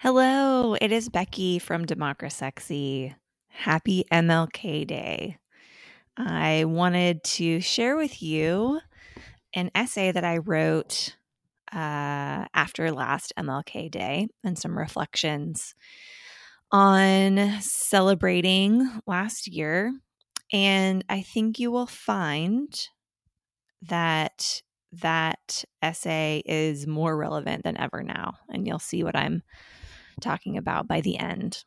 Hello, it is Becky from Democrasexy. Happy MLK Day. I wanted to share with you an essay that I wrote uh, after last MLK Day and some reflections on celebrating last year. And I think you will find that that essay is more relevant than ever now. And you'll see what I'm talking about by the end.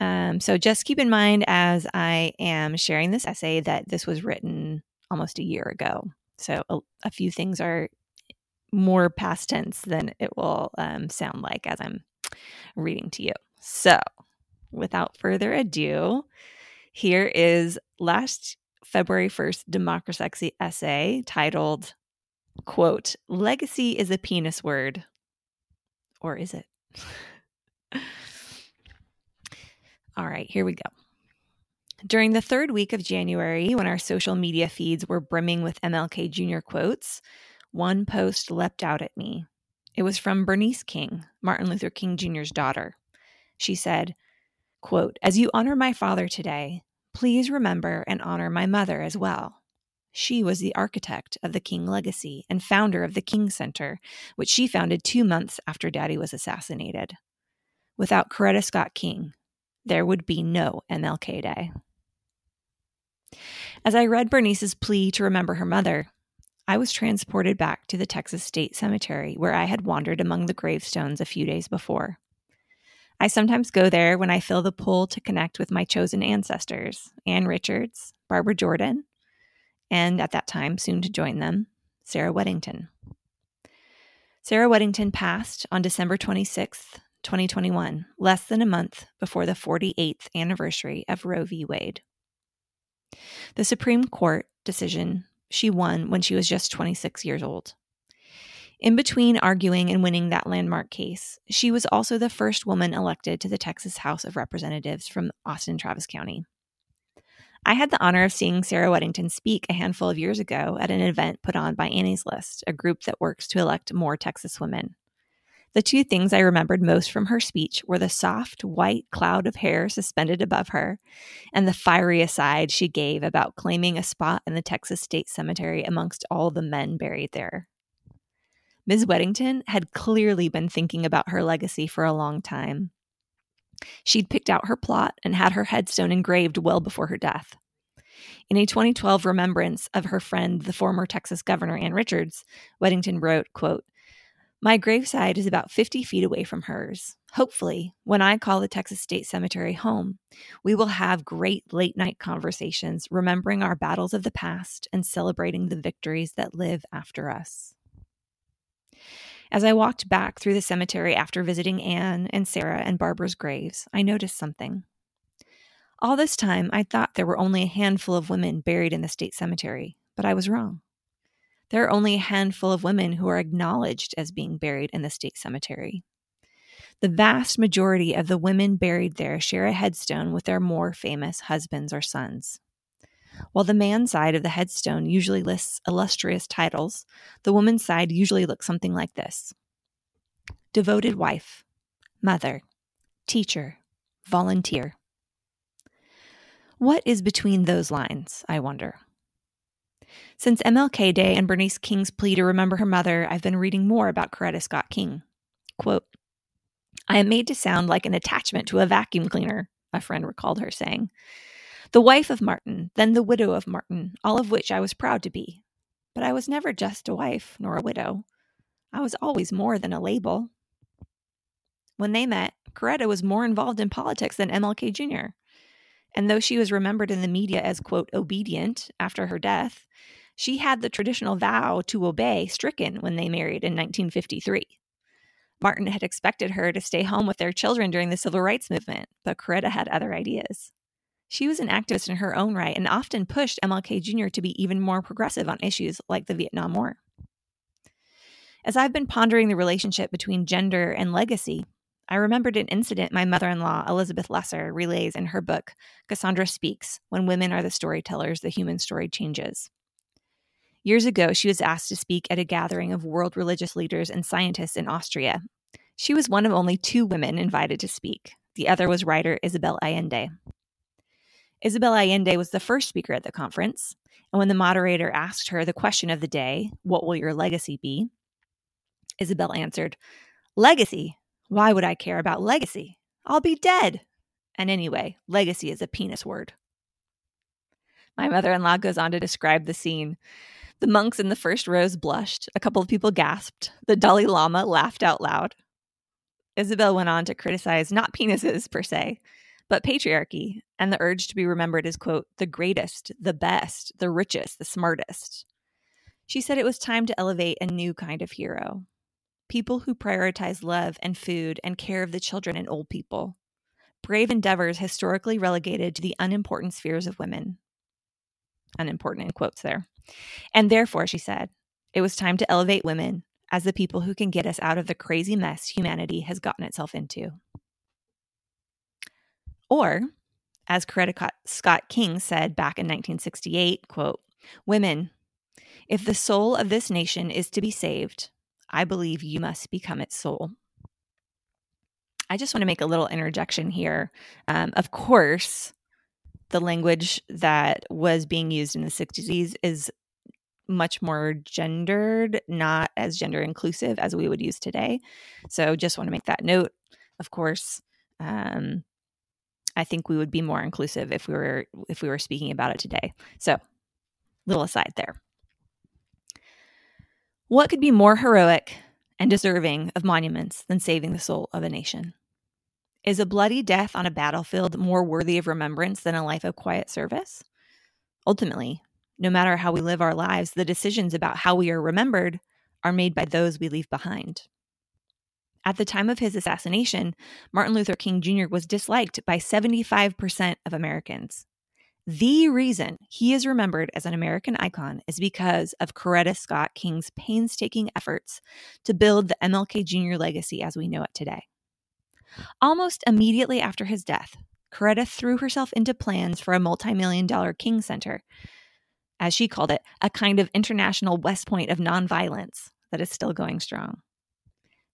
Um, so just keep in mind as I am sharing this essay that this was written almost a year ago. So a, a few things are more past tense than it will um, sound like as I'm reading to you. So without further ado, here is last February 1st Democrasexy essay titled, quote, Legacy is a penis word. Or is it? All right, here we go. During the third week of January, when our social media feeds were brimming with MLK Jr. quotes, one post leapt out at me. It was from Bernice King, Martin Luther King Jr.'s daughter. She said, quote, As you honor my father today, please remember and honor my mother as well. She was the architect of the King legacy and founder of the King Center, which she founded two months after Daddy was assassinated. Without Coretta Scott King, there would be no MLK Day. As I read Bernice's plea to remember her mother, I was transported back to the Texas State Cemetery where I had wandered among the gravestones a few days before. I sometimes go there when I feel the pull to connect with my chosen ancestors Ann Richards, Barbara Jordan, and at that time, soon to join them, Sarah Weddington. Sarah Weddington passed on December 26th, 2021, less than a month before the 48th anniversary of Roe v. Wade. The Supreme Court decision she won when she was just 26 years old. In between arguing and winning that landmark case, she was also the first woman elected to the Texas House of Representatives from Austin Travis County. I had the honor of seeing Sarah Weddington speak a handful of years ago at an event put on by Annie's List, a group that works to elect more Texas women. The two things I remembered most from her speech were the soft, white cloud of hair suspended above her and the fiery aside she gave about claiming a spot in the Texas State Cemetery amongst all the men buried there. Ms. Weddington had clearly been thinking about her legacy for a long time. She'd picked out her plot and had her headstone engraved well before her death. In a 2012 remembrance of her friend, the former Texas Governor Ann Richards, Weddington wrote, quote, my graveside is about 50 feet away from hers. Hopefully, when I call the Texas State Cemetery home, we will have great late night conversations, remembering our battles of the past and celebrating the victories that live after us. As I walked back through the cemetery after visiting Ann and Sarah and Barbara's graves, I noticed something. All this time, I thought there were only a handful of women buried in the state cemetery, but I was wrong there are only a handful of women who are acknowledged as being buried in the state cemetery. The vast majority of the women buried there share a headstone with their more famous husbands or sons. While the man's side of the headstone usually lists illustrious titles, the woman's side usually looks something like this Devoted wife, mother, teacher, volunteer. What is between those lines, I wonder? Since MLK Day and Bernice King's plea to remember her mother, I've been reading more about Coretta Scott King. Quote, I am made to sound like an attachment to a vacuum cleaner, a friend recalled her saying. The wife of Martin, then the widow of Martin, all of which I was proud to be. But I was never just a wife nor a widow. I was always more than a label. When they met, Coretta was more involved in politics than MLK Jr. And though she was remembered in the media as, quote, obedient after her death, she had the traditional vow to obey stricken when they married in 1953. Martin had expected her to stay home with their children during the civil rights movement, but Coretta had other ideas. She was an activist in her own right and often pushed MLK Jr. to be even more progressive on issues like the Vietnam War. As I've been pondering the relationship between gender and legacy, I remembered an incident my mother in law, Elizabeth Lesser, relays in her book, Cassandra Speaks When Women Are the Storytellers, the Human Story Changes. Years ago, she was asked to speak at a gathering of world religious leaders and scientists in Austria. She was one of only two women invited to speak. The other was writer Isabel Allende. Isabel Allende was the first speaker at the conference, and when the moderator asked her the question of the day, What will your legacy be? Isabel answered, Legacy? Why would I care about legacy? I'll be dead. And anyway, legacy is a penis word. My mother in law goes on to describe the scene. The monks in the first rows blushed. A couple of people gasped. The Dalai Lama laughed out loud. Isabel went on to criticize not penises per se, but patriarchy and the urge to be remembered as, quote, the greatest, the best, the richest, the smartest. She said it was time to elevate a new kind of hero people who prioritize love and food and care of the children and old people. Brave endeavors historically relegated to the unimportant spheres of women. Unimportant in quotes there. And therefore, she said, it was time to elevate women as the people who can get us out of the crazy mess humanity has gotten itself into. Or, as Coretta Scott King said back in 1968, quote, Women, if the soul of this nation is to be saved, I believe you must become its soul. I just want to make a little interjection here. Um, of course, the language that was being used in the 60s is much more gendered, not as gender inclusive as we would use today. So just want to make that note. Of course, um, I think we would be more inclusive if we were if we were speaking about it today. So, little aside there. What could be more heroic and deserving of monuments than saving the soul of a nation? Is a bloody death on a battlefield more worthy of remembrance than a life of quiet service? Ultimately, no matter how we live our lives, the decisions about how we are remembered are made by those we leave behind. At the time of his assassination, Martin Luther King Jr. was disliked by 75% of Americans. The reason he is remembered as an American icon is because of Coretta Scott King's painstaking efforts to build the MLK Jr. legacy as we know it today. Almost immediately after his death, Coretta threw herself into plans for a multi million dollar King Center, as she called it, a kind of international West Point of nonviolence that is still going strong.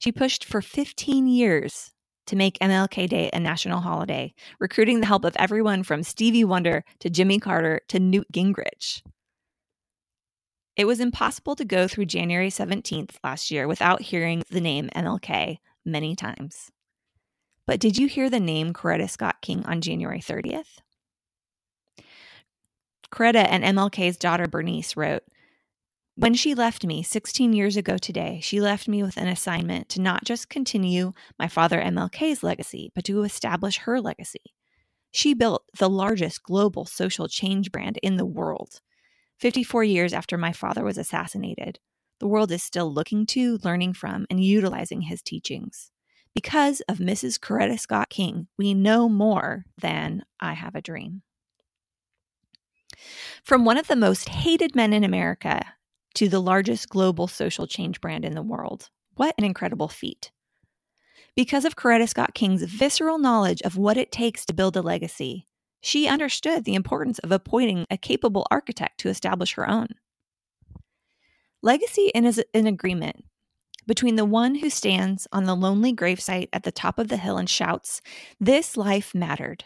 She pushed for 15 years to make MLK Day a national holiday, recruiting the help of everyone from Stevie Wonder to Jimmy Carter to Newt Gingrich. It was impossible to go through January 17th last year without hearing the name MLK many times. But did you hear the name Coretta Scott King on January 30th? Coretta and MLK's daughter Bernice wrote, when she left me 16 years ago today, she left me with an assignment to not just continue my father MLK's legacy, but to establish her legacy. She built the largest global social change brand in the world. 54 years after my father was assassinated, the world is still looking to, learning from, and utilizing his teachings. Because of Mrs. Coretta Scott King, we know more than I have a dream. From one of the most hated men in America to the largest global social change brand in the world. What an incredible feat. Because of Coretta Scott King's visceral knowledge of what it takes to build a legacy, she understood the importance of appointing a capable architect to establish her own. Legacy is an agreement between the one who stands on the lonely gravesite at the top of the hill and shouts, This life mattered.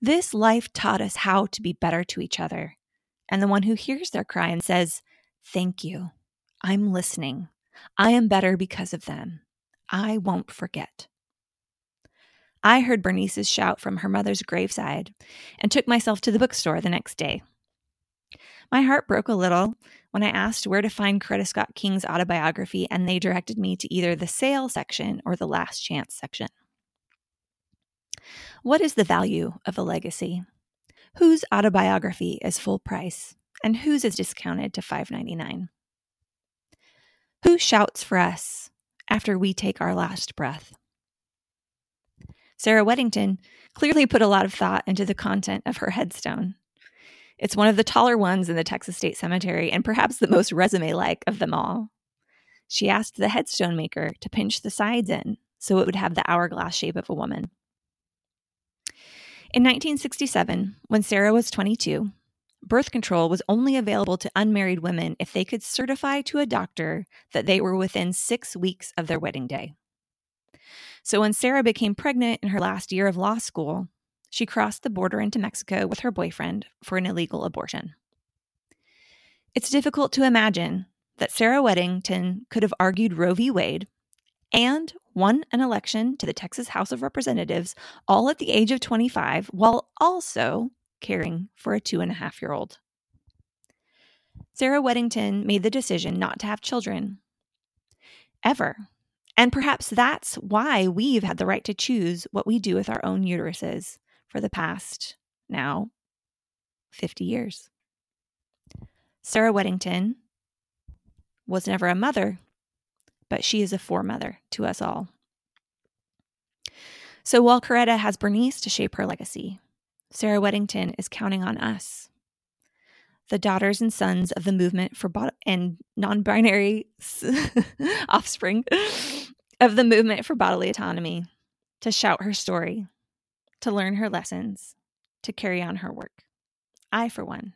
This life taught us how to be better to each other. And the one who hears their cry and says, Thank you. I'm listening. I am better because of them. I won't forget. I heard Bernice's shout from her mother's graveside and took myself to the bookstore the next day. My heart broke a little when I asked where to find Coretta Scott King's autobiography, and they directed me to either the sale section or the last chance section. What is the value of a legacy? Whose autobiography is full price? And whose is discounted to $5.99. Who shouts for us after we take our last breath? Sarah Weddington clearly put a lot of thought into the content of her headstone. It's one of the taller ones in the Texas State Cemetery and perhaps the most resume like of them all. She asked the headstone maker to pinch the sides in so it would have the hourglass shape of a woman. In 1967, when Sarah was 22, birth control was only available to unmarried women if they could certify to a doctor that they were within six weeks of their wedding day. So when Sarah became pregnant in her last year of law school, she crossed the border into Mexico with her boyfriend for an illegal abortion. It's difficult to imagine that Sarah Weddington could have argued Roe v. Wade and won an election to the Texas House of Representatives all at the age of 25 while also caring for a two and a half year old. Sarah Weddington made the decision not to have children ever. And perhaps that's why we've had the right to choose what we do with our own uteruses for the past now 50 years. Sarah Weddington was never a mother, but she is a foremother to us all. So while Coretta has Bernice to shape her legacy, Sarah Weddington is counting on us, the daughters and sons of the movement for and non-binary offspring of the movement for bodily autonomy, to shout her story, to learn her lessons, to carry on her work. I, for one,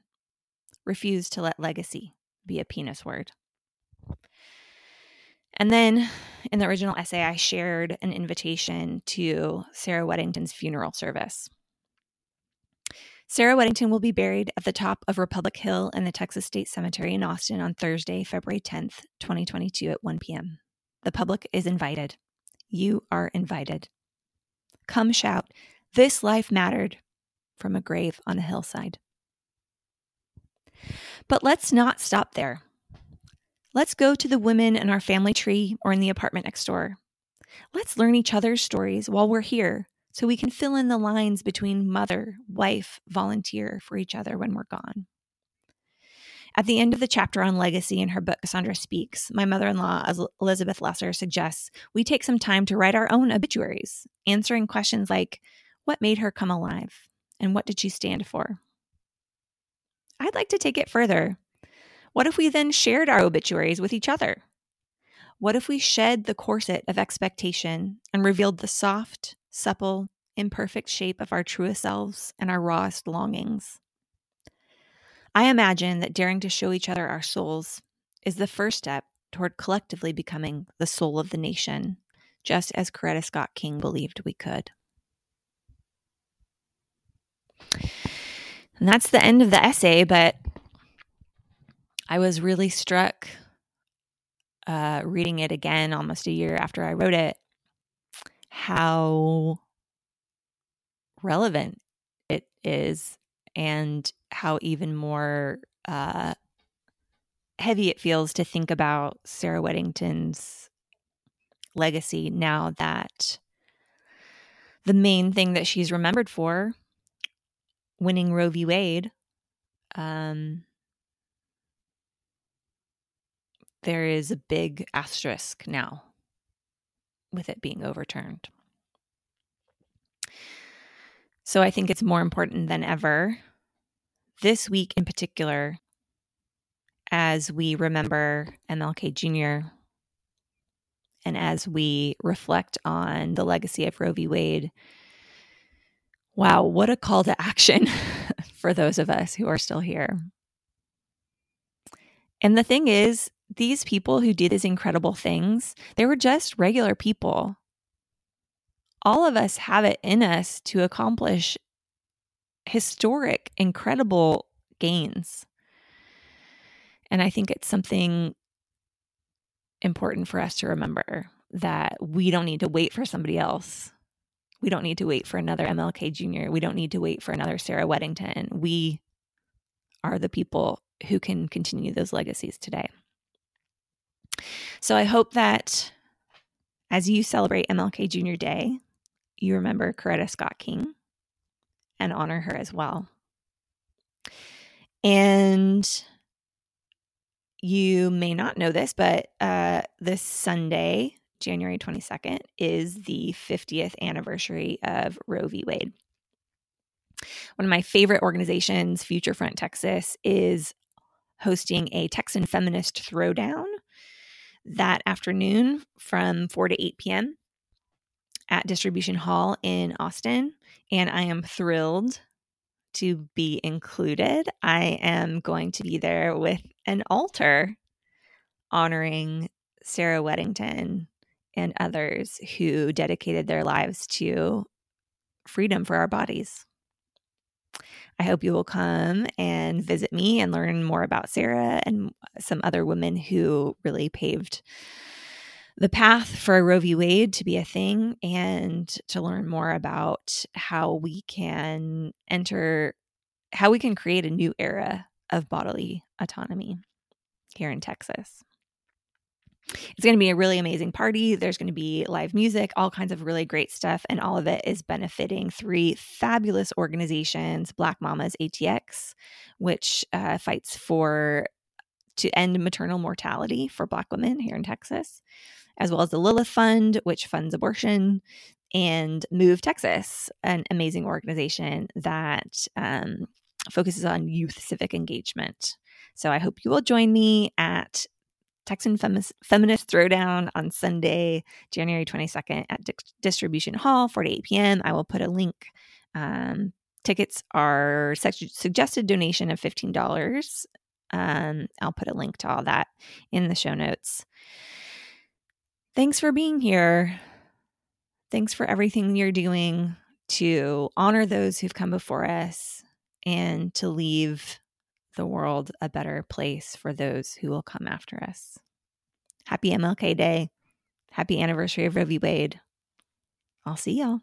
refuse to let legacy be a penis word. And then in the original essay, I shared an invitation to Sarah Weddington's funeral service. Sarah Weddington will be buried at the top of Republic Hill in the Texas State Cemetery in Austin on Thursday, February 10th, 2022 at 1 p.m. The public is invited. You are invited. Come shout, This life mattered from a grave on a hillside. But let's not stop there. Let's go to the women in our family tree or in the apartment next door. Let's learn each other's stories while we're here so we can fill in the lines between mother, wife, volunteer for each other when we're gone. At the end of the chapter on legacy in her book, Cassandra Speaks, my mother in law, Elizabeth Lesser, suggests we take some time to write our own obituaries, answering questions like what made her come alive and what did she stand for? I'd like to take it further what if we then shared our obituaries with each other? What if we shed the corset of expectation and revealed the soft, supple, imperfect shape of our truest selves and our rawest longings? I imagine that daring to show each other our souls is the first step toward collectively becoming the soul of the nation, just as Coretta Scott King believed we could. And that's the end of the essay, but I was really struck uh, reading it again almost a year after I wrote it, how relevant it is and how even more uh, heavy it feels to think about Sarah Weddington's legacy now that the main thing that she's remembered for, winning Roe v. Wade, um, there is a big asterisk now with it being overturned. So I think it's more important than ever this week in particular as we remember MLK Jr. and as we reflect on the legacy of Roe v. Wade. Wow, what a call to action for those of us who are still here. And the thing is, these people who did these incredible things, they were just regular people. All of us have it in us to accomplish historic, incredible gains. And I think it's something important for us to remember that we don't need to wait for somebody else. We don't need to wait for another MLK Jr. We don't need to wait for another Sarah Weddington. We are the people who can continue those legacies today. So I hope that as you celebrate MLK Jr. Day, you remember Coretta Scott King and honor her as well. And you may not know this, but uh, this Sunday, January 22nd, is the 50th anniversary of Roe v. Wade. One of my favorite organizations, Future Front Texas, is hosting a Texan feminist throwdown that afternoon from 4 to 8 p.m. at Distribution Hall in Austin. And I am thrilled to be included. I am going to be there with an altar honoring Sarah Weddington and others who dedicated their lives to freedom for our bodies. I hope you will come and visit me and learn more about Sarah and some other women who really paved the path for Roe v. Wade to be a thing and to learn more about how we can enter, how we can create a new era of bodily autonomy here in Texas. It's going to be a really amazing party. There's going to be live music, all kinds of really great stuff. And all of it is benefiting three fabulous organizations Black Mamas ATX, which uh, fights for to end maternal mortality for Black women here in Texas, as well as the Lilith Fund, which funds abortion, and Move Texas, an amazing organization that um, focuses on youth civic engagement. So I hope you will join me at Texan Femis- Feminist Throwdown on Sunday, January 22nd at Di- Distribution Hall, 4 to 8 p.m. I will put a link. Um, tickets are su- suggested donation of $15. Um, I'll put a link to all that in the show notes. Thanks for being here. Thanks for everything you're doing to honor those who've come before us and to leave the world a better place for those who will come after us. Happy MLK Day. Happy anniversary of Roe v. Wade. I'll see y'all.